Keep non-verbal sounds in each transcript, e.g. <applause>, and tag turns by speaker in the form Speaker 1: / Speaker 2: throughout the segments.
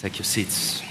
Speaker 1: Take your seats.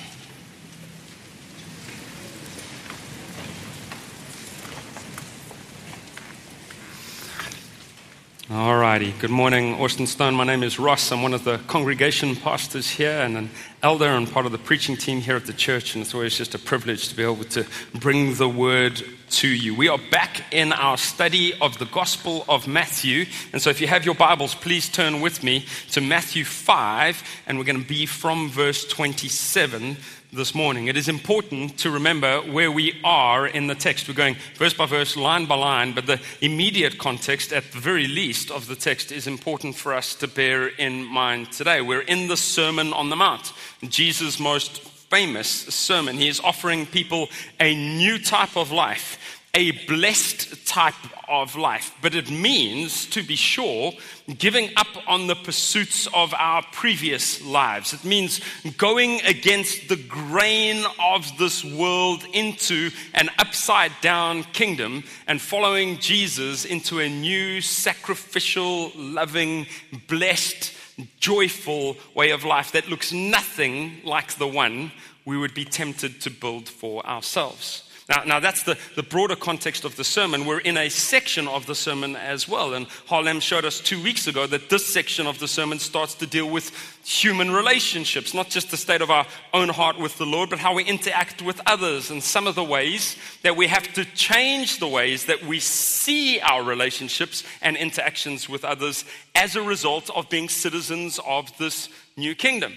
Speaker 1: All righty. Good morning, Austin Stone. My name is Ross. I'm one of the congregation pastors here and an elder and part of the preaching team here at the church. And it's always just a privilege to be able to bring the word to you. We are back in our study of the Gospel of Matthew. And so if you have your Bibles, please turn with me to Matthew 5. And we're going to be from verse 27 this morning. It is important to remember where we are in the text. We're going verse by verse, line by line, but the immediate context, at the very least, of the text is important for us to bear in mind today. We're in the Sermon on the Mount, Jesus' most famous sermon. He is offering people a new type of life a blessed type of life, but it means, to be sure, giving up on the pursuits of our previous lives. It means going against the grain of this world into an upside down kingdom and following Jesus into a new, sacrificial, loving, blessed, joyful way of life that looks nothing like the one we would be tempted to build for ourselves. Now, now that's the, the broader context of the sermon. We're in a section of the sermon as well. And Halim showed us two weeks ago that this section of the sermon starts to deal with human relationships, not just the state of our own heart with the Lord, but how we interact with others and some of the ways that we have to change the ways that we see our relationships and interactions with others as a result of being citizens of this new kingdom.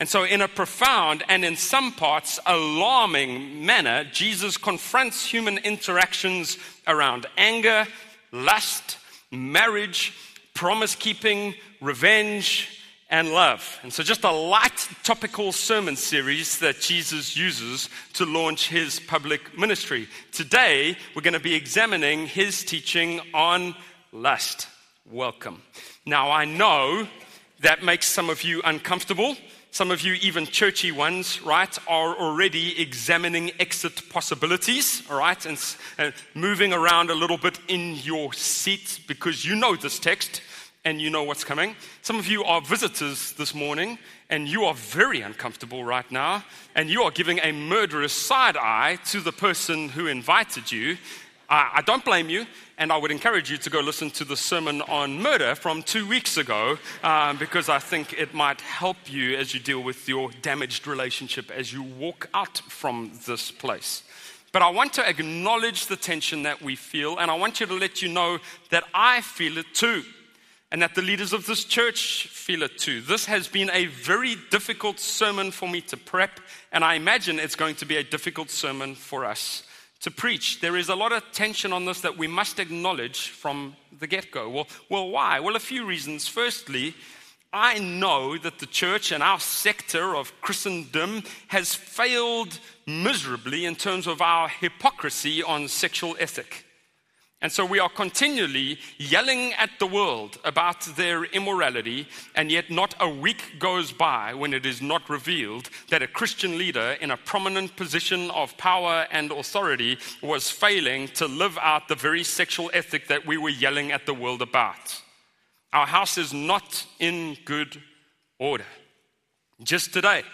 Speaker 1: And so, in a profound and in some parts alarming manner, Jesus confronts human interactions around anger, lust, marriage, promise keeping, revenge, and love. And so, just a light topical sermon series that Jesus uses to launch his public ministry. Today, we're going to be examining his teaching on lust. Welcome. Now, I know that makes some of you uncomfortable some of you, even churchy ones, right, are already examining exit possibilities, all right, and uh, moving around a little bit in your seat because you know this text and you know what's coming. Some of you are visitors this morning and you are very uncomfortable right now and you are giving a murderous side eye to the person who invited you. I, I don't blame you and I would encourage you to go listen to the sermon on murder from two weeks ago um, because I think it might help you as you deal with your damaged relationship as you walk out from this place. But I want to acknowledge the tension that we feel, and I want you to let you know that I feel it too, and that the leaders of this church feel it too. This has been a very difficult sermon for me to prep, and I imagine it's going to be a difficult sermon for us to preach. There is a lot of tension on this that we must acknowledge from the get go. Well, well, why? Well, a few reasons. Firstly, I know that the church and our sector of Christendom has failed miserably in terms of our hypocrisy on sexual ethic. And so we are continually yelling at the world about their immorality, and yet not a week goes by when it is not revealed that a Christian leader in a prominent position of power and authority was failing to live out the very sexual ethic that we were yelling at the world about. Our house is not in good order. Just today,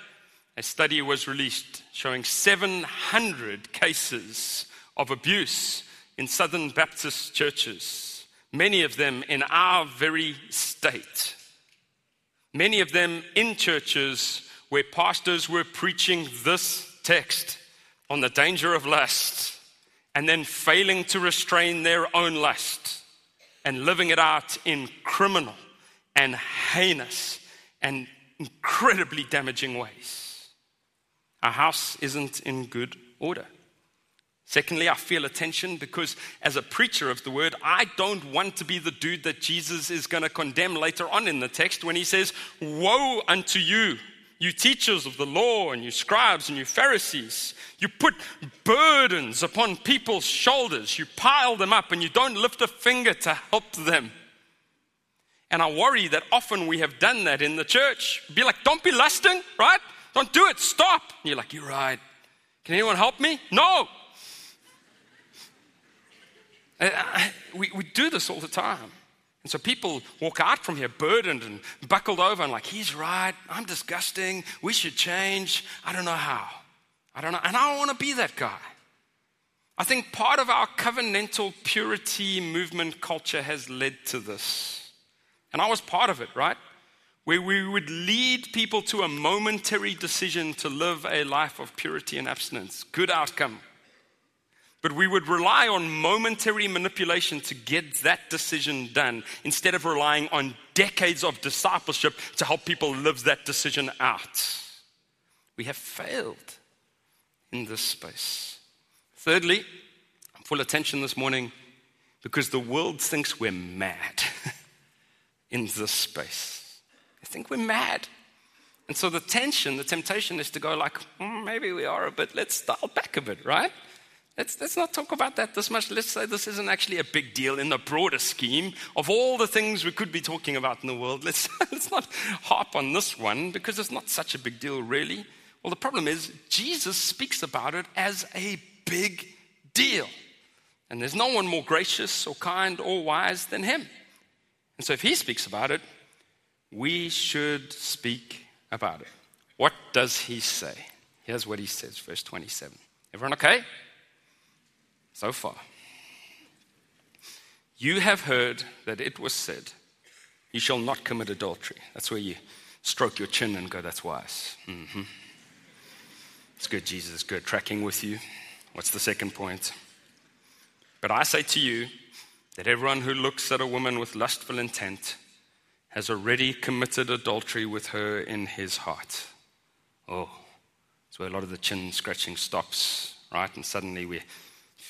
Speaker 1: a study was released showing 700 cases of abuse in Southern Baptist churches, many of them in our very state, many of them in churches where pastors were preaching this text on the danger of lust and then failing to restrain their own lust and living it out in criminal and heinous and incredibly damaging ways. Our house isn't in good order. Secondly, I feel a tension because as a preacher of the word, I don't want to be the dude that Jesus is going to condemn later on in the text when he says, Woe unto you, you teachers of the law, and you scribes and you Pharisees. You put burdens upon people's shoulders, you pile them up, and you don't lift a finger to help them. And I worry that often we have done that in the church. Be like, Don't be lusting, right? Don't do it, stop. And you're like, You're right. Can anyone help me? No. Uh, we, we do this all the time. And so people walk out from here burdened and buckled over and like, he's right, I'm disgusting, we should change. I don't know how. I don't know. And I don't want to be that guy. I think part of our covenantal purity movement culture has led to this. And I was part of it, right? Where we would lead people to a momentary decision to live a life of purity and abstinence. Good outcome. But we would rely on momentary manipulation to get that decision done instead of relying on decades of discipleship to help people live that decision out. We have failed in this space. Thirdly, I'm full attention this morning because the world thinks we're mad <laughs> in this space. They think we're mad. And so the tension, the temptation is to go like, mm, maybe we are a bit, let's dial back a bit, right? Let's, let's not talk about that this much. Let's say this isn't actually a big deal in the broader scheme of all the things we could be talking about in the world. Let's, <laughs> let's not harp on this one because it's not such a big deal, really. Well, the problem is, Jesus speaks about it as a big deal. And there's no one more gracious or kind or wise than him. And so, if he speaks about it, we should speak about it. What does he say? Here's what he says, verse 27. Everyone okay? So far. You have heard that it was said, You shall not commit adultery. That's where you stroke your chin and go, That's wise. Mm-hmm. It's good, Jesus. Good. Tracking with you. What's the second point? But I say to you that everyone who looks at a woman with lustful intent has already committed adultery with her in his heart. Oh, that's where a lot of the chin scratching stops, right? And suddenly we're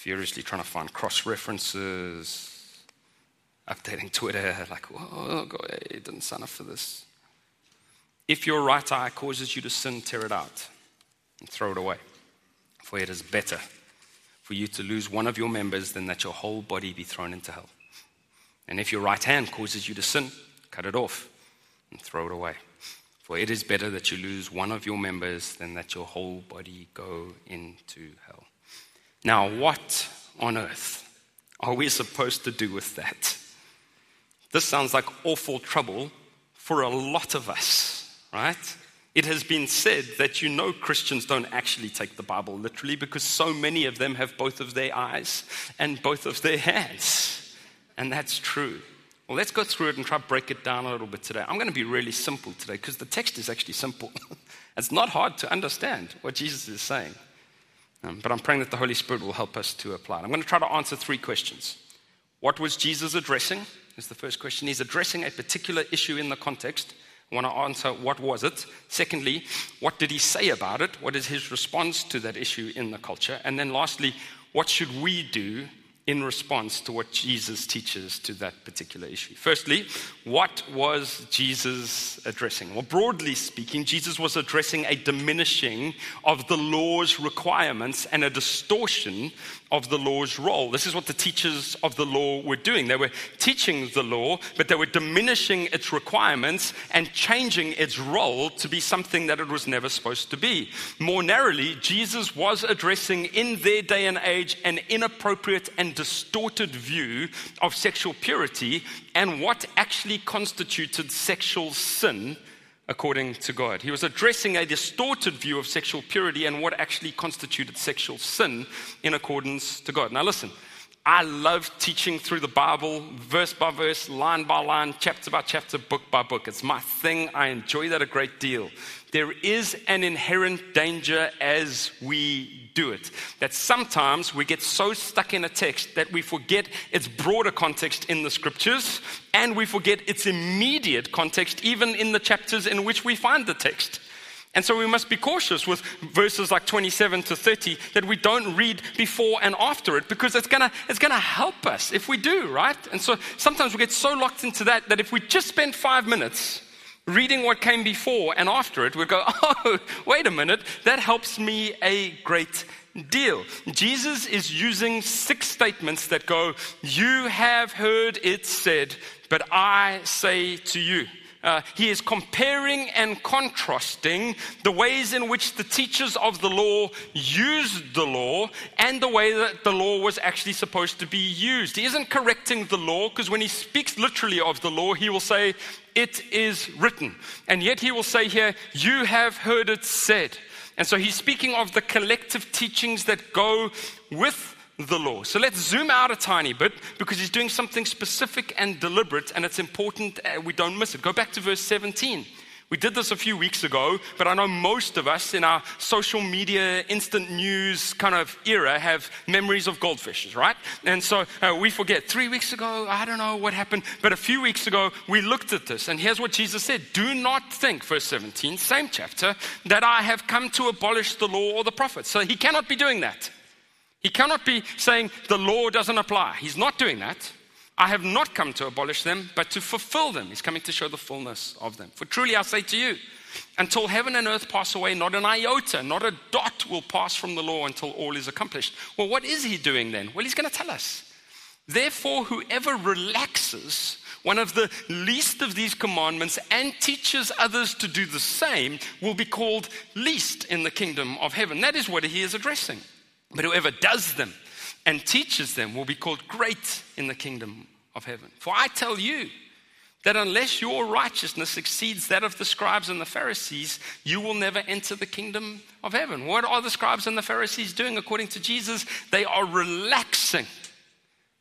Speaker 1: furiously trying to find cross references, updating Twitter, like, oh, God, it didn't sign up for this. If your right eye causes you to sin, tear it out and throw it away. For it is better for you to lose one of your members than that your whole body be thrown into hell. And if your right hand causes you to sin, cut it off and throw it away. For it is better that you lose one of your members than that your whole body go into hell. Now, what on earth are we supposed to do with that? This sounds like awful trouble for a lot of us, right? It has been said that you know Christians don't actually take the Bible literally because so many of them have both of their eyes and both of their hands. And that's true. Well, let's go through it and try to break it down a little bit today. I'm going to be really simple today because the text is actually simple. <laughs> it's not hard to understand what Jesus is saying. Um, but I'm praying that the Holy Spirit will help us to apply it. I'm going to try to answer three questions. What was Jesus addressing? Is the first question. He's addressing a particular issue in the context. I want to answer what was it. Secondly, what did he say about it? What is his response to that issue in the culture? And then lastly, what should we do in response to what Jesus teaches to that particular issue. Firstly, what was Jesus addressing? Well, broadly speaking, Jesus was addressing a diminishing of the law's requirements and a distortion of the law's role. This is what the teachers of the law were doing. They were teaching the law, but they were diminishing its requirements and changing its role to be something that it was never supposed to be. More narrowly, Jesus was addressing in their day and age an inappropriate and distorted view of sexual purity and what actually constituted sexual sin according to God. He was addressing a distorted view of sexual purity and what actually constituted sexual sin in accordance to God. Now, listen, I love teaching through the Bible, verse by verse, line by line, chapter by chapter, book by book. It's my thing. I enjoy that a great deal. There is an inherent danger as we do it. That sometimes we get so stuck in a text that we forget its broader context in the scriptures and we forget its immediate context, even in the chapters in which we find the text. And so we must be cautious with verses like 27 to 30 that we don't read before and after it because it's gonna, it's gonna help us if we do, right? And so sometimes we get so locked into that that if we just spend five minutes reading what came before and after it, we go, <laughs> oh, wait a minute, that helps me a great deal. Jesus is using six statements that go, You have heard it said, but I say to you. Uh, he is comparing and contrasting the ways in which the teachers of the law used the law and the way that the law was actually supposed to be used. He isn't correcting the law because when he speaks literally of the law, he will say, It is written. And yet he will say here, You have heard it said. And so he's speaking of the collective teachings that go with the law. So let's zoom out a tiny bit because he's doing something specific and deliberate, and it's important uh, we don't miss it. Go back to verse 17. We did this a few weeks ago, but I know most of us in our social media, instant news kind of era have memories of goldfishes, right? And so uh, we forget. Three weeks ago, I don't know what happened, but a few weeks ago, we looked at this. And here's what Jesus said Do not think, verse 17, same chapter, that I have come to abolish the law or the prophets. So he cannot be doing that. He cannot be saying the law doesn't apply. He's not doing that. I have not come to abolish them, but to fulfill them. He's coming to show the fullness of them. For truly I say to you, until heaven and earth pass away, not an iota, not a dot will pass from the law until all is accomplished. Well, what is he doing then? Well, he's going to tell us. Therefore, whoever relaxes one of the least of these commandments and teaches others to do the same will be called least in the kingdom of heaven. That is what he is addressing. But whoever does them and teaches them will be called great in the kingdom of heaven. For I tell you that unless your righteousness exceeds that of the scribes and the Pharisees, you will never enter the kingdom of heaven. What are the scribes and the Pharisees doing according to Jesus? They are relaxing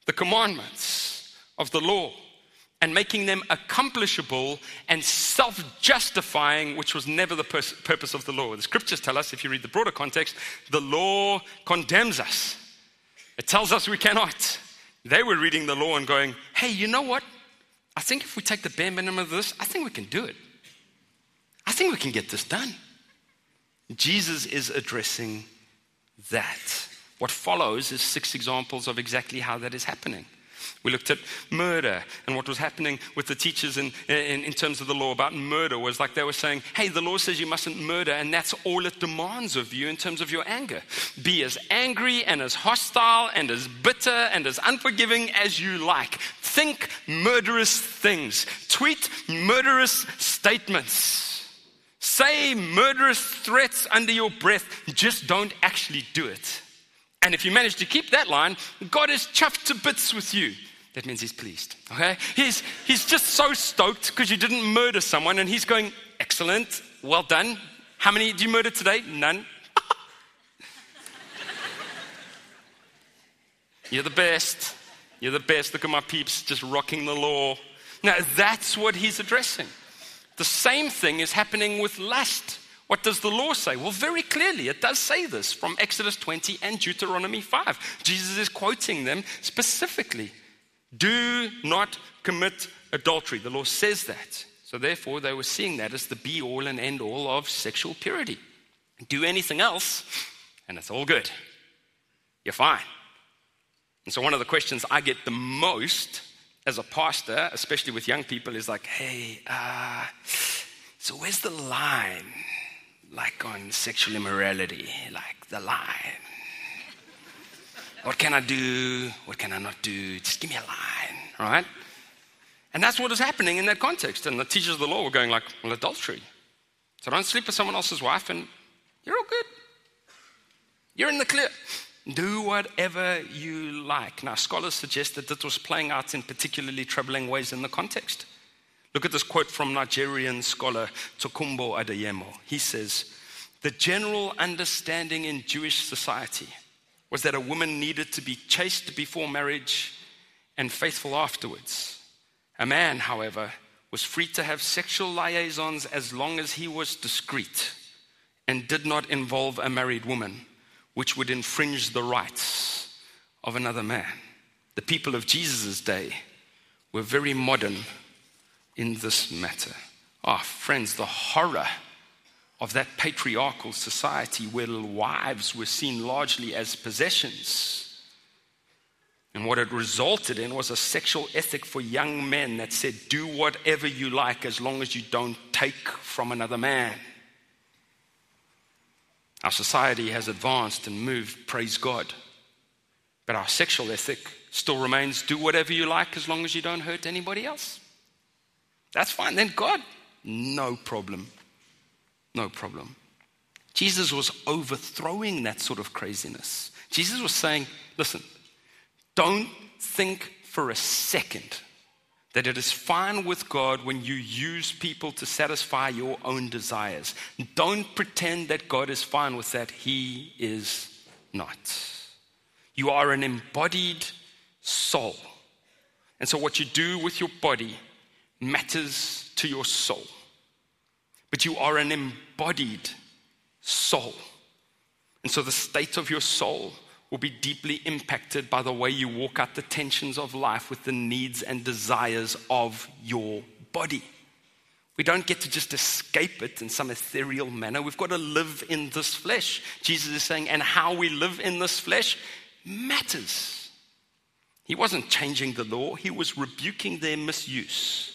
Speaker 1: the commandments of the law and making them accomplishable and self justifying, which was never the purpose of the law. The scriptures tell us, if you read the broader context, the law condemns us, it tells us we cannot. They were reading the law and going, hey, you know what? I think if we take the bare minimum of this, I think we can do it. I think we can get this done. Jesus is addressing that. What follows is six examples of exactly how that is happening. We looked at murder and what was happening with the teachers in, in, in, terms of the law about murder was like they were saying, hey, the law says you mustn't murder, and that's all it demands of you in terms of your anger. Be as angry and as hostile and as bitter and as unforgiving as you like. Think murderous things, tweet murderous statements. Say murderous threats under your breath, just don't actually do it. And if you manage to keep that line, God is chuffed to bits with you that means he's pleased. Okay? He's, he's just so stoked because you didn't murder someone and he's going, excellent, well done. How many do you murder today? None. <laughs> You're the best. You're the best. Look at my peeps just rocking the law. Now, that's what he's addressing. The same thing is happening with lust. What does the law say? Well, very clearly, it does say this from Exodus 20 and Deuteronomy 5. Jesus is quoting them specifically. Do not commit adultery. The law says that. So, therefore, they were seeing that as the be all and end all of sexual purity. Do anything else, and it's all good. You're fine. And so, one of the questions I get the most as a pastor, especially with young people, is like, hey, uh, so where's the line? Like on sexual immorality, like the line. What can I do? What can I not do? Just give me a line, right? And that's what is happening in that context. And the teachers of the law were going like, well, adultery. So don't sleep with someone else's wife and you're all good. You're in the clear. Do whatever you like. Now, scholars suggest that this was playing out in particularly troubling ways in the context. Look at this quote from Nigerian scholar Tokunboh Adeyemo. He says, The general understanding in Jewish society was that a woman needed to be chaste before marriage and faithful afterwards. A man, however, was free to have sexual liaisons as long as he was discreet and did not involve a married woman, which would infringe the rights of another man. The people of Jesus' day were very modern in this matter. Ah, oh, friends, the horror of that patriarchal society where wives were seen largely as possessions. And what it resulted in was a sexual ethic for young men that said, do whatever you like as long as you don't take from another man. Our society has advanced and moved, praise God. But our sexual ethic still remains do whatever you like as long as you don't hurt anybody else. That's fine. Then God, no problem. No problem. Jesus was overthrowing that sort of craziness. Jesus was saying, listen, don't think for a second that it is fine with God when you use people to satisfy your own desires. Don't pretend that God is fine with that. He is not. You are an embodied soul. And so, what you do with your body matters to your soul. But you are an embodied soul. And so, the state of your soul will be deeply impacted by the way you walk out the tensions of life with the needs and desires of your body. We don't get to just escape it in some ethereal manner. We've got to live in this flesh. Jesus is saying, and how we live in this flesh matters. He wasn't changing the law, he was rebuking their misuse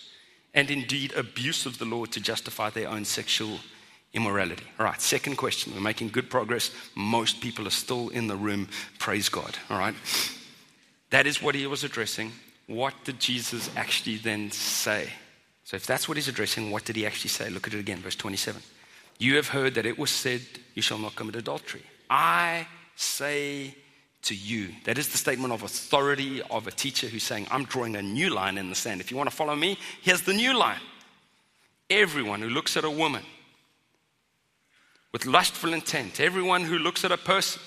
Speaker 1: and indeed abuse of the law to justify their own sexual immorality. All right, second question. We're making good progress. Most people are still in the room. Praise God. All right. That is what he was addressing. What did Jesus actually then say? So, if that's what he's addressing, what did he actually say? Look at it again, verse 27. You have heard that it was said, You shall not commit adultery. I say to you. That is the statement of authority of a teacher who's saying, I'm drawing a new line in the sand. If you want to follow me, here's the new line. Everyone who looks at a woman with lustful intent. Everyone who looks at a person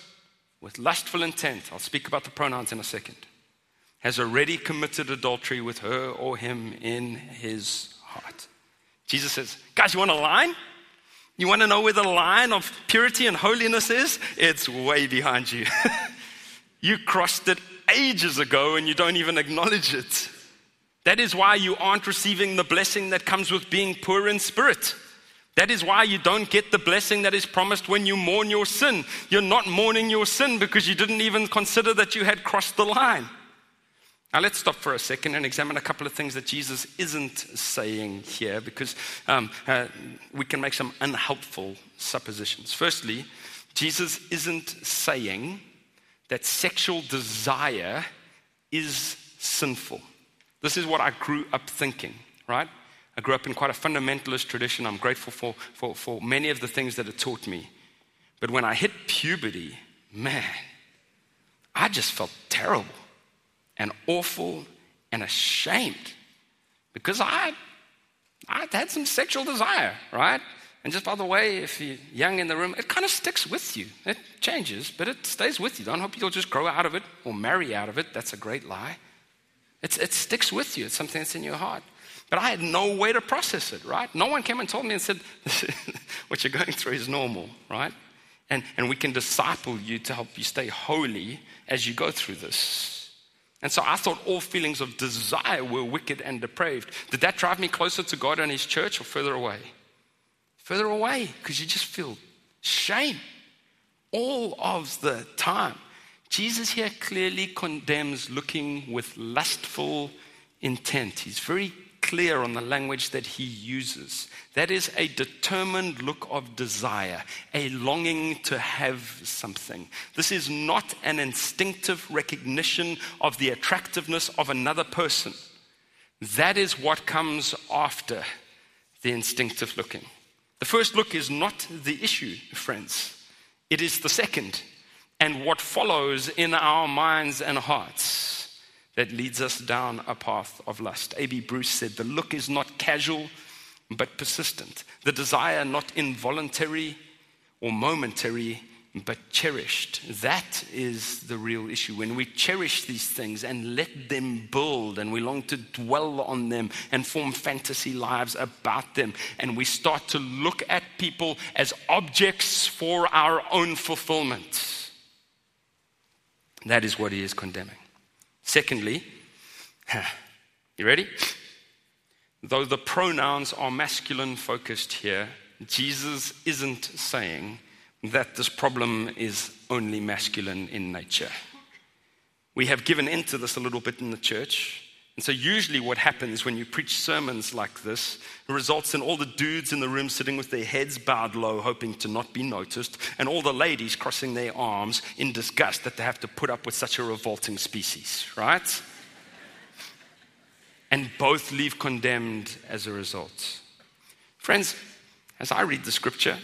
Speaker 1: with lustful intent, I'll speak about the pronouns in a second, has already committed adultery with her or him in his heart. Jesus says, Guys, you want a line? You want to know where the line of purity and holiness is? It's way behind you. <laughs> you crossed it ages ago and you don't even acknowledge it. That is why you aren't receiving the blessing that comes with being poor in spirit. That is why you don't get the blessing that is promised when you mourn your sin. You're not mourning your sin because you didn't even consider that you had crossed the line. Now, let's stop for a second and examine a couple of things that Jesus isn't saying here because um, uh, we can make some unhelpful suppositions. Firstly, Jesus isn't saying that sexual desire is sinful. This is what I grew up thinking, right? I grew up in quite a fundamentalist tradition. I'm grateful for, for, for many of the things that it taught me. But when I hit puberty, man, I just felt terrible and awful and ashamed because I, I had some sexual desire, right? And just by the way, if you're young in the room, it kind of sticks with you. It changes, but it stays with you. Don't hope you'll just grow out of it or marry out of it. That's a great lie. It's, it sticks with you, it's something that's in your heart. But I had no way to process it, right? No one came and told me and said, <laughs> What you're going through is normal, right? And, and we can disciple you to help you stay holy as you go through this. And so I thought all feelings of desire were wicked and depraved. Did that drive me closer to God and His church or further away? Further away, because you just feel shame all of the time. Jesus here clearly condemns looking with lustful intent. He's very clear on the language that he uses. That is a determined look of desire, a longing to have something. This is not an instinctive recognition of the attractiveness of another person. That is what comes after the instinctive looking. The first look is not the issue, friends, it is the second, and what follows in our minds and hearts that leads us down a path of lust. A.B. Bruce said, The look is not casual, but persistent. The desire not involuntary or momentary, but cherished. That is the real issue. When we cherish these things and let them build, and we long to dwell on them and form fantasy lives about them, and we start to look at people as objects for our own fulfillment, that is what he is condemning. Secondly, <laughs> you ready? Though the pronouns are masculine focused here, Jesus isn't saying that this problem is only masculine in nature. We have given into this a little bit in the church. And so, usually, what happens when you preach sermons like this results in all the dudes in the room sitting with their heads bowed low, hoping to not be noticed, and all the ladies crossing their arms in disgust that they have to put up with such a revolting species, right? and both leave condemned as a result. Friends, as I read the scripture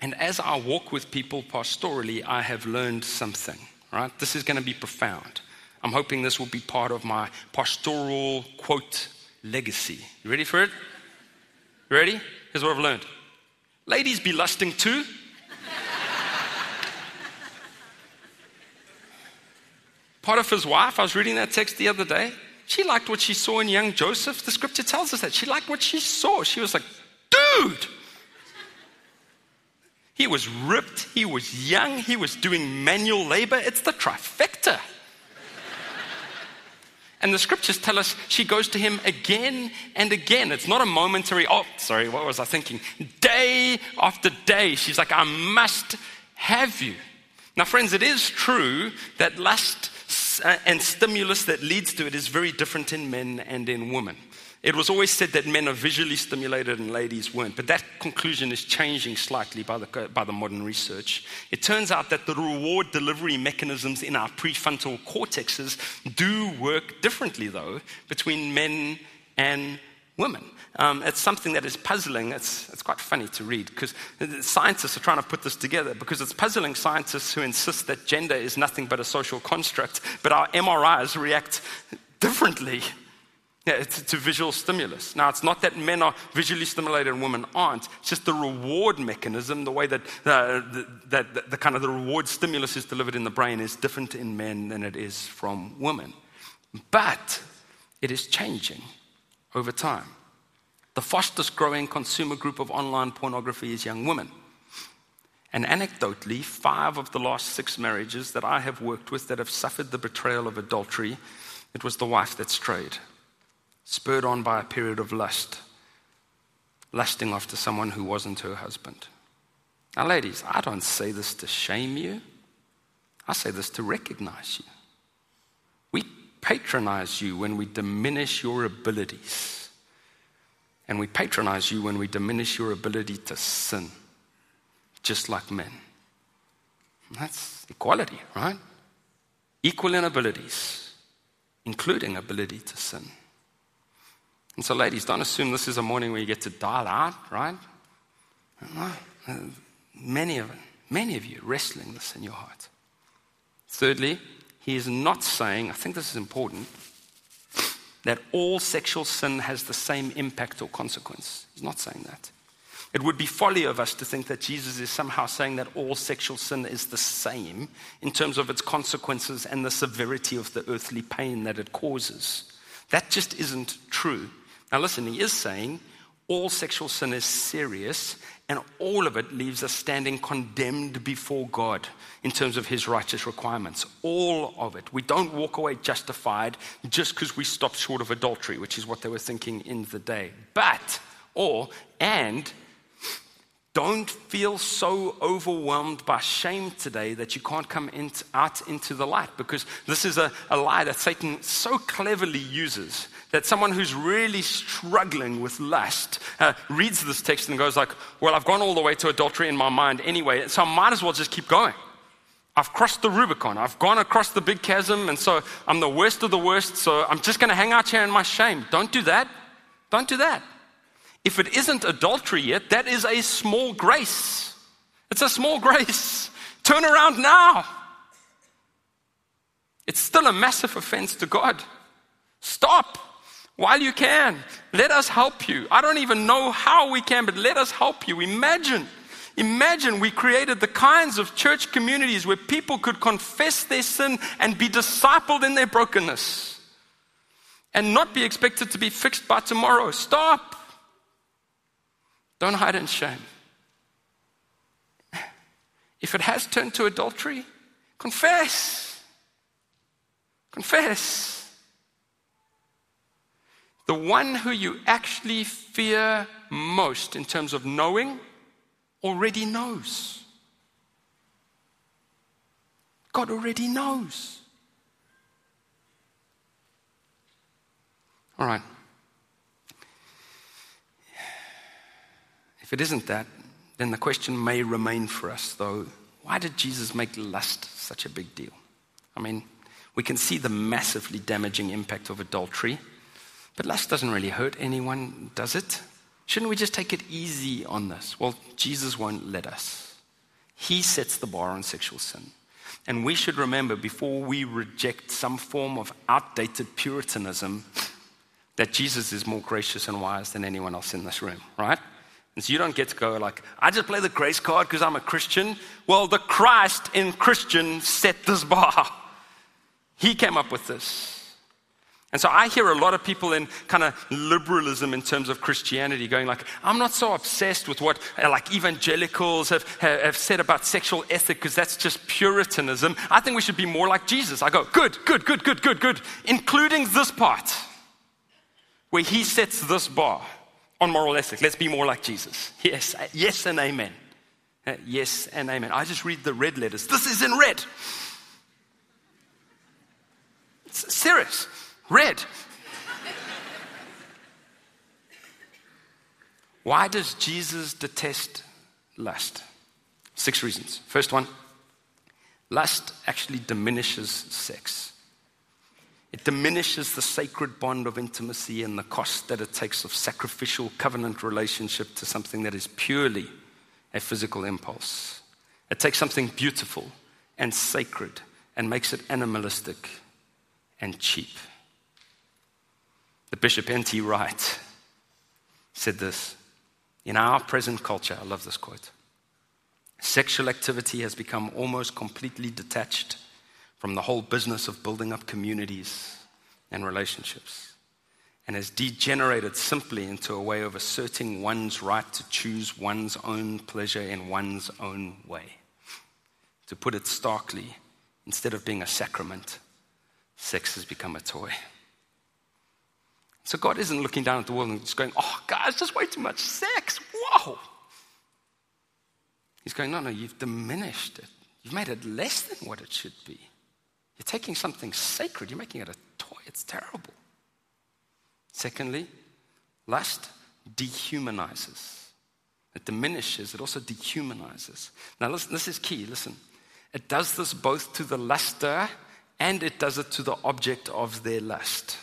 Speaker 1: and as I walk with people pastorally, I have learned something, right? This is going to be profound. I'm hoping this will be part of my pastoral quote legacy. You ready for it? You ready? Here's what I've learned. Ladies be lusting too. <laughs> Potiphar's wife, I was reading that text the other day. She liked what she saw in young Joseph. The scripture tells us that. She liked what she saw. She was like, dude, he was ripped, he was young, he was doing manual labor. It's the trifecta. <laughs> And the scriptures tell us she goes to him again and again. It's not a momentary, oh, sorry, what was I thinking? Day after day, she's like, I must have you. Now, friends, it is true that lust uh, and stimulus that leads to it is very different in men and in women. It was always said that men are visually stimulated and ladies weren't, but that conclusion is changing slightly by the, by the modern research. It turns out that the reward delivery mechanisms in our prefrontal cortexes do work differently, though, between men and women. Um, it's something that is puzzling. It's, it's quite funny to read because scientists are trying to put this together because it's puzzling scientists who insist that gender is nothing but a social construct, but our MRIs react differently it's, it's, a visual stimulus. Now, it's not that men are visually stimulated and women aren't. It's just the reward mechanism, the way that, the, the, the kind of the reward stimulus is delivered in the brain is different in men than it is from women. But it is changing over time. The fastest growing consumer group of online pornography is young women. And anecdotally, five of the last six marriages that I have worked with that have suffered the betrayal of adultery, it was the wife that strayed spurred on by a period of lust, lusting after someone who wasn't her husband. Now, ladies, I don't say this to shame you, I say this to recognize you. We patronize you when we diminish your abilities, and we patronize you when we diminish your ability to sin, just like men. That's equality, right? Equal in abilities, including ability to sin. And so, ladies, don't assume this is a morning where you get to dial out, right? Many of many of you wrestling this in your heart. Thirdly, he is not saying, I think this is important, that all sexual sin has the same impact or consequence. He's not saying that. It would be folly of us to think that Jesus is somehow saying that all sexual sin is the same in terms of its consequences and the severity of the earthly pain that it causes. That just isn't true. Now, listen, he is saying all sexual sin is serious, and all of it leaves us standing condemned before God in terms of his righteous requirements. All of it. We don't walk away justified just because we stopped short of adultery, which is what they were thinking in the day. But, or, and, don't feel so overwhelmed by shame today that you can't come in, out into the light because this is a, a lie that Satan so cleverly uses that someone who's really struggling with lust uh, reads this text and goes like, well, I've gone all the way to adultery in my mind anyway, so I might as well just keep going. I've crossed the Rubicon. I've gone across the big chasm, and so I'm the worst of the worst, so I'm just going to hang out here in my shame. Don't do that. Don't do that. If it isn't adultery yet, that is a small grace. It's a small grace. Turn around now. It's still a massive offense to God. Stop while you can. Let us help you. I don't even know how we can, but let us help you. Imagine. Imagine we created the kinds of church communities where people could confess their sin and be discipled in their brokenness and not be expected to be fixed by tomorrow. Stop. Don't hide in shame. If it has turned to adultery, confess. Confess. The one who you actually fear most in terms of knowing already knows. God already knows. All right. If it isn't that, then the question may remain for us, though why did Jesus make lust such a big deal? I mean, we can see the massively damaging impact of adultery, But lust doesn't really hurt anyone, does it? Shouldn't we just take it easy on this? Well, Jesus won't let us. He sets the bar on sexual sin. And we should remember before we reject some form of outdated Puritanism that Jesus is more gracious and wise than anyone else in this room, right? And so you don't get to go like, I just play the grace card because I'm a Christian. Well, the Christ in Christian set this bar. He came up with this. And so I hear a lot of people in kind of liberalism in terms of Christianity going like, I'm not so obsessed with what uh, like evangelicals have, have said about sexual ethic because that's just Puritanism. I think we should be more like Jesus. I go, good, good, good, good, good, good, including this part where he sets this bar on moral ethics. Let's be more like Jesus. Yes, yes, and amen. Uh, yes, and amen. I just read the red letters. This is in red. It's serious. Red. Why does Jesus detest lust? Six reasons. First one lust actually diminishes sex. It diminishes the sacred bond of intimacy and the cost that it takes of sacrificial covenant relationship to something that is purely a physical impulse. It takes something beautiful and sacred and makes it animalistic and cheap. The Bishop N.T. Wright said this In our present culture, I love this quote sexual activity has become almost completely detached from the whole business of building up communities and relationships and has degenerated simply into a way of asserting one's right to choose one's own pleasure in one's own way. To put it starkly, instead of being a sacrament, sex has become a toy. So God isn't looking down at the world and just going, oh, guys, just way too much sex. Whoa. He's going, no, no, you've diminished it. You've made it less than what it should be. You're taking something sacred, you're making it a toy. It's terrible. Secondly, lust dehumanizes. It diminishes, it also dehumanizes. Now, listen, this is key. Listen. It does this both to the luster and it does it to the object of their lust.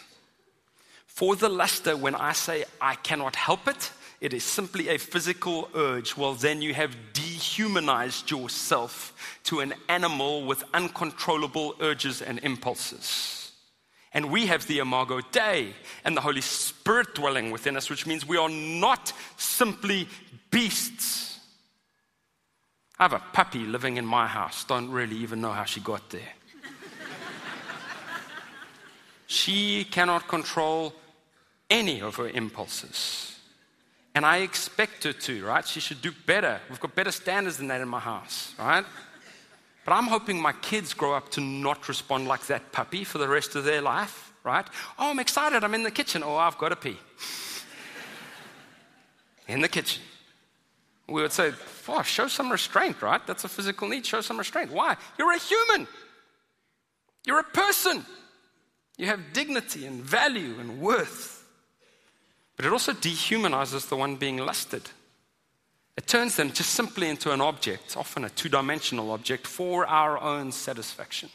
Speaker 1: For the luster, when I say I cannot help it, it is simply a physical urge. Well, then you have dehumanized yourself to an animal with uncontrollable urges and impulses. And we have the Imago Dei and the Holy Spirit dwelling within us, which means we are not simply beasts. I have a puppy living in my house, don't really even know how she got there. <laughs> She cannot control any of her impulses. And I expect her to, right? She should do better. We've got better standards than that in my house, right? But I'm hoping my kids grow up to not respond like that puppy for the rest of their life, right? Oh, I'm excited. I'm in the kitchen. Oh, I've got to pee. <laughs> in the kitchen. We would say, oh, show some restraint, right? That's a physical need. Show some restraint. Why? You're a human. You're a person. You have dignity and value and worth. But it also dehumanizes the one being lusted. It turns them just simply into an object, often a two dimensional object, for our own satisfaction.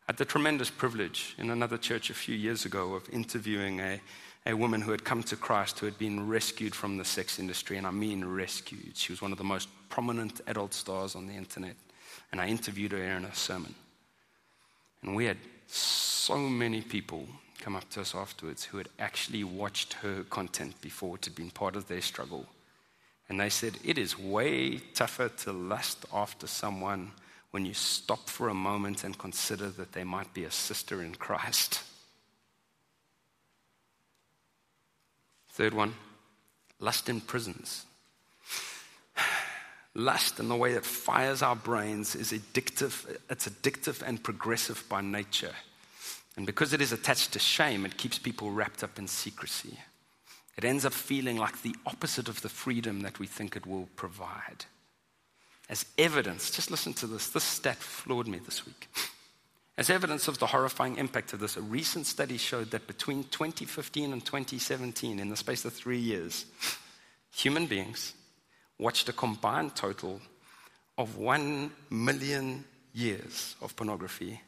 Speaker 1: I had the tremendous privilege in another church a few years ago of interviewing a, a woman who had come to Christ who had been rescued from the sex industry, and I mean rescued. She was one of the most prominent adult stars on the internet, and I interviewed her in a sermon. And we had so many people come up to us afterwards who had actually watched her content before it had been part of their struggle. And they said, It is way tougher to lust after someone when you stop for a moment and consider that they might be a sister in Christ. Third one, lust in prisons. Lust and the way it fires our brains is addictive. It's addictive and progressive by nature. And because it is attached to shame, it keeps people wrapped up in secrecy. It ends up feeling like the opposite of the freedom that we think it will provide. As evidence, just listen to this. This stat floored me this week. As evidence of the horrifying impact of this, a recent study showed that between 2015 and 2017, in the space of three years, human beings watched a combined total of 1 million years of pornography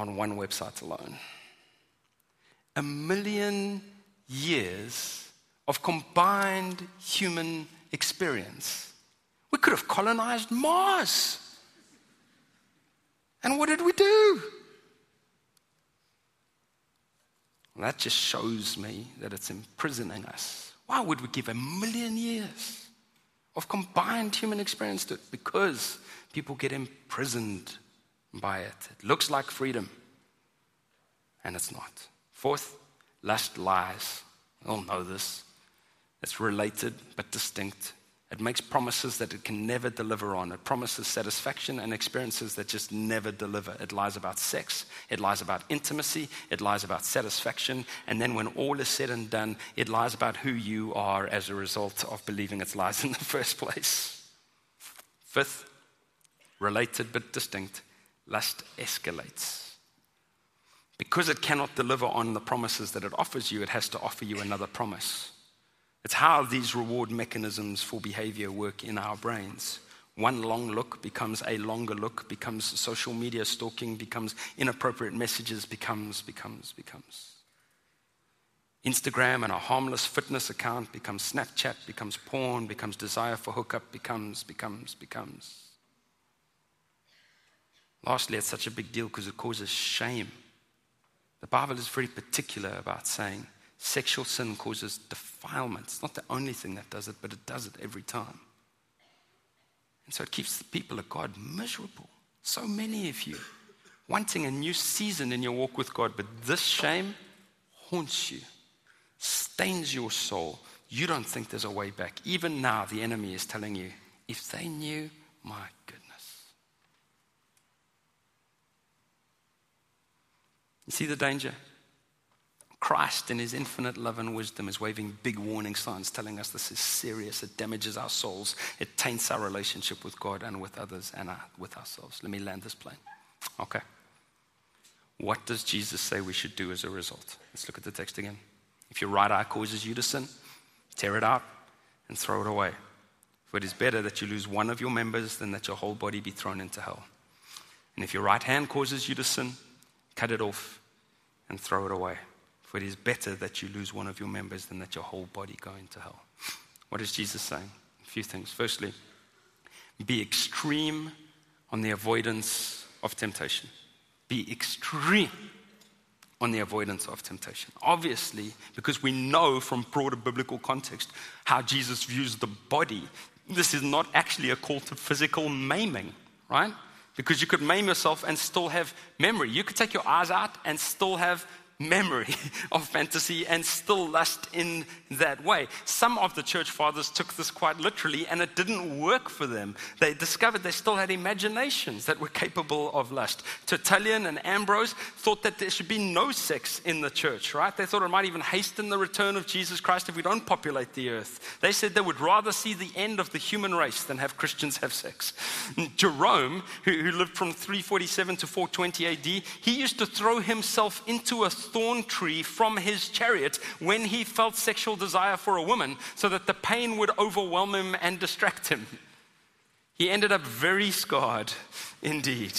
Speaker 1: on one website alone. A million years of combined human experience. We could have colonized Mars. And what did we do? Well, that just shows me that it's imprisoning us. Why would we give a million years of combined human experience to it? Because people get imprisoned by it. It looks like freedom, and it's not. Fourth, lust lies. We all know this. It's related but distinct. It makes promises that it can never deliver on. It promises satisfaction and experiences that just never deliver. It lies about sex. It lies about intimacy. It lies about satisfaction. And then when all is said and done, it lies about who you are as a result of believing its lies <laughs> in the first place. Fifth, related but distinct, lust escalates. Because it cannot deliver on the promises that it offers you, it has to offer you another promise. It's how these reward mechanisms for behavior work in our brains. One long look becomes a longer look, becomes social media stalking, becomes inappropriate messages, becomes, becomes, becomes. Instagram and a harmless fitness account becomes Snapchat, becomes porn, becomes desire for hookup, becomes, becomes, becomes. Lastly, it's such a big deal because it causes shame. The Bible is very particular about saying Sexual sin causes defilement. It's not the only thing that does it, but it does it every time. And so it keeps the people of God miserable. So many of you wanting a new season in your walk with God, but this shame haunts you, stains your soul. You don't think there's a way back. Even now, the enemy is telling you, if they knew, my goodness. You see the danger? Christ, in his infinite love and wisdom, is waving big warning signs telling us this is serious. It damages our souls, it taints our relationship with God and with others and our, with ourselves. Let me land this plane. Okay. What does Jesus say we should do as a result? Let's look at the text again. If your right eye causes you to sin, tear it out and throw it away. For it is better that you lose one of your members than that your whole body be thrown into hell. And if your right hand causes you to sin, cut it off and throw it away. For it is better that you lose one of your members than that your whole body go into hell. What is Jesus saying? A few things. Firstly, be extreme on the avoidance of temptation. Be extreme on the avoidance of temptation. Obviously, because we know from broader biblical context how Jesus views the body, this is not actually a call to physical maiming, right? Because you could maim yourself and still have memory. You could take your eyes out and still have memory <laughs> of fantasy and still lust in that way. Some of the church fathers took this quite literally and it didn't work for them. They discovered they still had imaginations that were capable of lust. Tertullian and Ambrose thought that there should be no sex in the church, right? They thought it might even hasten the return of Jesus Christ if we don't populate the earth. They said they would rather see the end of the human race than have Christians have sex. Jerome, who, who lived from 347 to 420 AD, he used to throw himself into a thorn tree from his chariot when he felt sexual desire for a woman so that the pain would overwhelm him and distract him. He ended up very scarred indeed.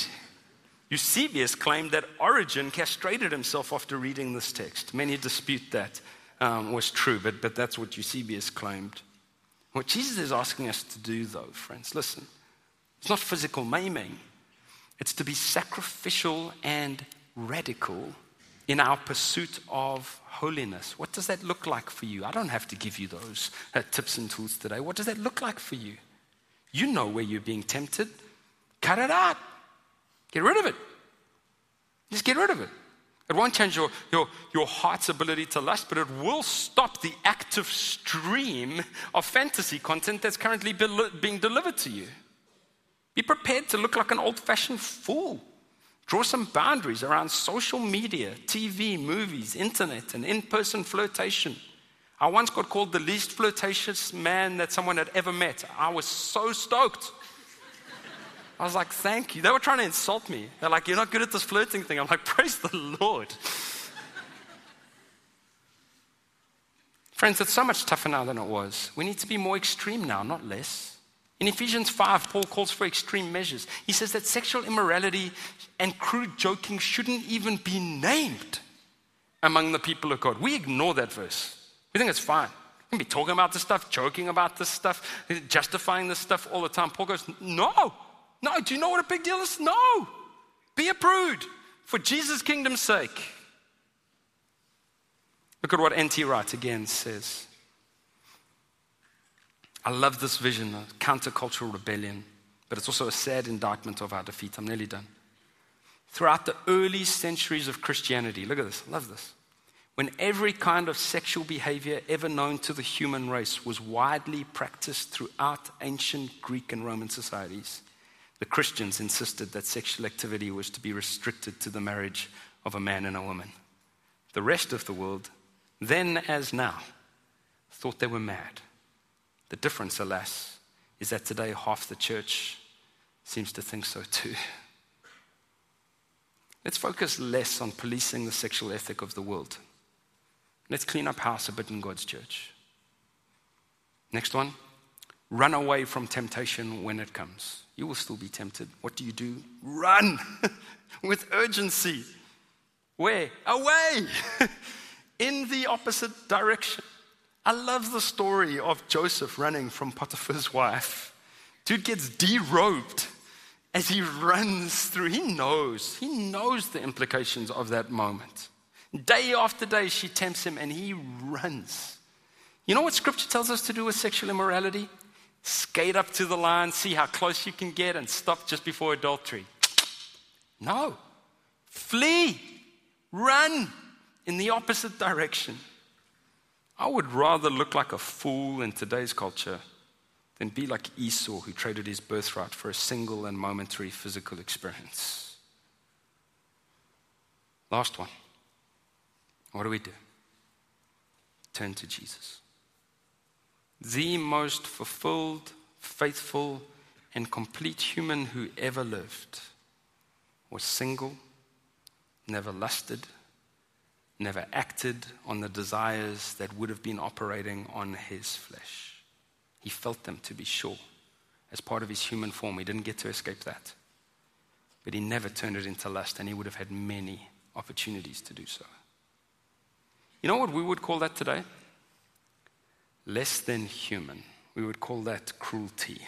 Speaker 1: Eusebius claimed that Origen castrated himself after reading this text. Many dispute that um, was true, but, but that's what Eusebius claimed. What Jesus is asking us to do, though, friends, listen, it's not physical maiming, it's to be sacrificial and radical in our pursuit of holiness. What does that look like for you? I don't have to give you those uh, tips and tools today. What does that look like for you? You know where you're being tempted. Cut it out. Get rid of it. Just get rid of it. It won't change your, your, your heart's ability to lust, but it will stop the active stream of fantasy content that's currently being delivered to you. Be prepared to look like an old fashioned fool. Draw some boundaries around social media, TV, movies, internet, and in person flirtation. I once got called the least flirtatious man that someone had ever met. I was so stoked. I was like, thank you. They were trying to insult me. They're like, you're not good at this flirting thing. I'm like, praise the Lord. Friends, it's so much tougher now than it was. We need to be more extreme now, not less. In Ephesians 5, Paul calls for extreme measures. He says that sexual immorality and crude joking shouldn't even be named. among the people of God. We ignore that verse. We think it's fine. We can be talking about this stuff, joking about this stuff, justifying this stuff all the time. Paul goes, No, no, do you know what a big deal is? No. Be a prude for Jesus' kingdom's sake. Look at what N.T. Wright again says. I love this vision of countercultural rebellion, but it's also a sad indictment of our defeat. I'm nearly done. Throughout the early centuries of Christianity, look at this, love this. When every kind of sexual behavior ever known to the human race was widely practiced throughout ancient Greek and Roman societies, the Christians insisted that sexual activity was to be restricted to the marriage of a man and a woman. The rest of the world, then as now, thought they were mad. The difference, alas, is that today half the church seems to think so too. Let's focus less on policing the sexual ethic of the world. Let's clean up house a bit in God's church. Next one run away from temptation when it comes. You will still be tempted. What do you do? Run <laughs> with urgency. Where? Away <laughs> in the opposite direction. I love the story of Joseph running from Potiphar's wife. Dude gets derobed as he runs through. He knows, he knows the implications of that moment. Day after day, she tempts him and he runs. You know what scripture tells us to do with sexual immorality? Skate up to the line, see how close you can get, and stop just before adultery. No. Flee. Run in the opposite direction. I would rather look like a fool in today's culture than be like Esau, who traded his birthright for a single and momentary physical experience. Last one. What do we do? Turn to Jesus. The most fulfilled, faithful, and complete human who ever lived was single, never lusted never acted on the desires that would have been operating on his flesh. He felt them, to be sure. As part of his human form, he didn't get to escape that. But he never turned it into lust, and he would have had many opportunities to do so. You know what we would call that today? Less than human. We would call that cruelty.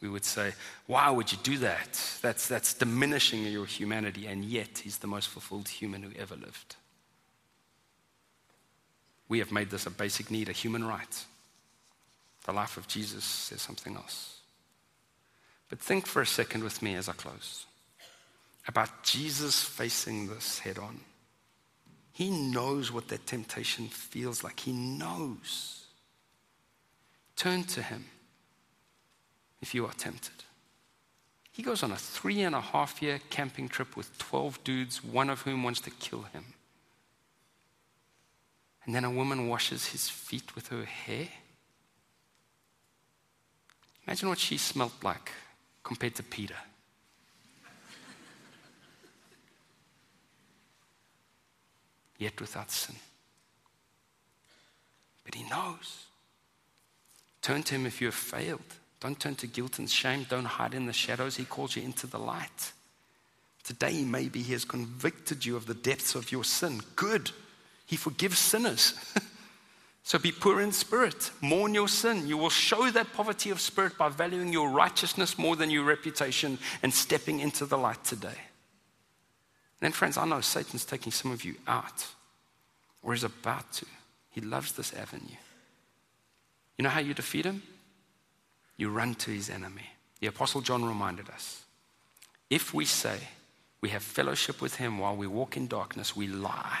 Speaker 1: We would say, Why would you do that? That's, that's diminishing your humanity, and yet he's the most fulfilled human who ever lived. We have made this a basic need, a human right. The life of Jesus says something else. But think for a second with me as I close about Jesus facing this head on. He knows what that temptation feels like. He knows. Turn to him if you are tempted. He goes on a three and a half year camping trip with 12 dudes, one of whom wants to kill him. And then a woman washes his feet with her hair. Imagine what she smelt like compared to Peter. Yet without sin. But he knows. Turn to him if you have failed. Don't turn to guilt and shame. Don't hide in the shadows. He calls you into the light. Today, maybe he has convicted you of the depths of your sin. Good. He forgives sinners. <laughs> so be poor in spirit, mourn your sin. You will show that poverty of spirit by valuing your righteousness more than your reputation and stepping into the light today. then, friends, I know Satan's taking some of you out or is about to. He loves this avenue. You know how you defeat him? You run to his enemy. The Apostle John reminded us if we say we have fellowship with him while we walk in darkness, we lie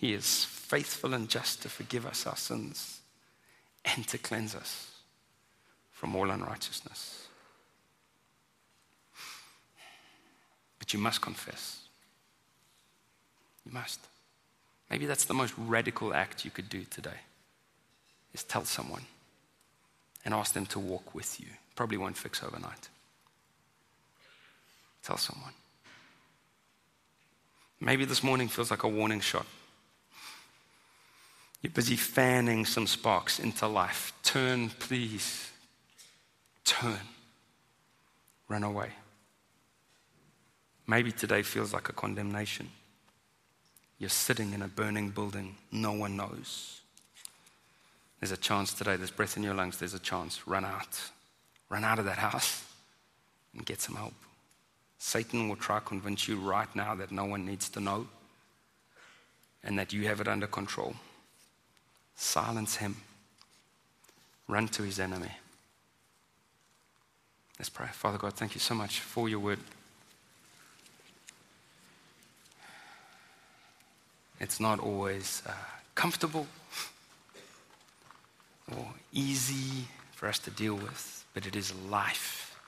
Speaker 1: he is faithful and just to forgive us our sins and to cleanse us from all unrighteousness. But you must confess. You must. Maybe that's the most radical act you could do today. is tell someone and ask them to walk with you. Probably won't fix overnight. Tell someone. Maybe this morning feels like a warning shot. You're busy fanning some sparks into life. Turn, please. Turn. Run away. Maybe today feels like a condemnation. You're sitting in a burning building, no one knows. There's a chance today, there's breath in your lungs, there's a chance. Run out. Run out of that house and get some help. Satan will try to convince you right now that no one needs to know and that you have it under control. Silence him. Run to his enemy. Let's pray. Father God, thank you so much for your word. It's not always uh, comfortable or easy for us to deal with, but it is life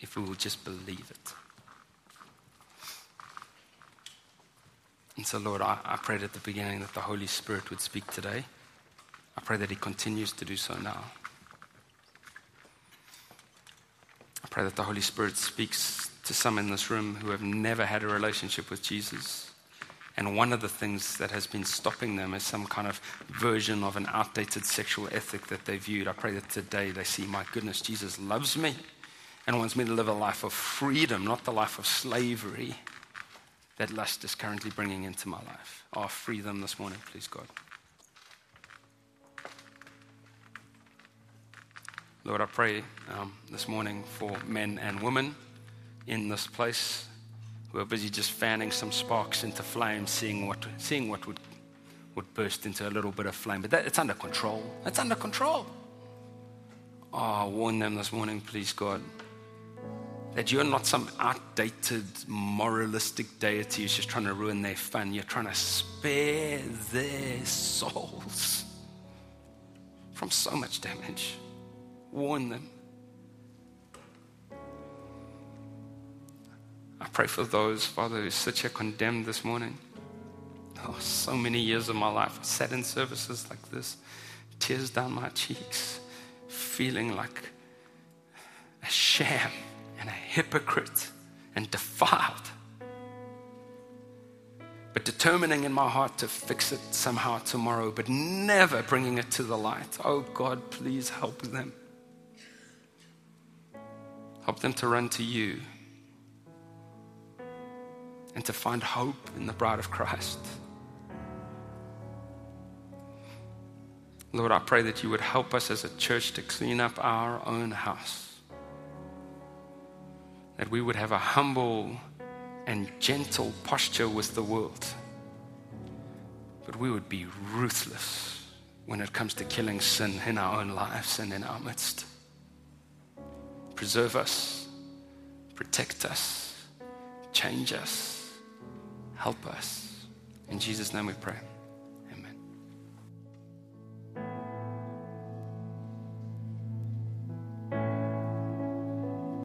Speaker 1: if we will just believe it. And so, Lord, I, I prayed at the beginning that the Holy Spirit would speak today. I pray that He continues to do so now. I pray that the Holy Spirit speaks to some in this room who have never had a relationship with Jesus. And one of the things that has been stopping them is some kind of version of an outdated sexual ethic that they viewed. I pray that today they see, my goodness, Jesus loves me and wants me to live a life of freedom, not the life of slavery that lust is currently bringing into my life. Oh, free them this morning, please, God. Lord, I pray um, this morning for men and women in this place who are busy just fanning some sparks into flames, seeing what, seeing what would, would burst into a little bit of flame. But that, it's under control. It's under control. Oh, warn them this morning, please, God, that you're not some outdated, moralistic deity who's just trying to ruin their fun. You're trying to spare their souls from so much damage. Warn them. I pray for those, Father, who sit here condemned this morning. Oh, so many years of my life, I sat in services like this, tears down my cheeks, feeling like a sham and a hypocrite and defiled. But determining in my heart to fix it somehow tomorrow, but never bringing it to the light. Oh God, please help them. Help them to run to you and to find hope in the bride of Christ. Lord, I pray that you would help us as a church to clean up our own house. That we would have a humble and gentle posture with the world. But we would be ruthless when it comes to killing sin in our own lives and in our midst. Preserve us, protect us, change us Help us. In Jesus' name we pray.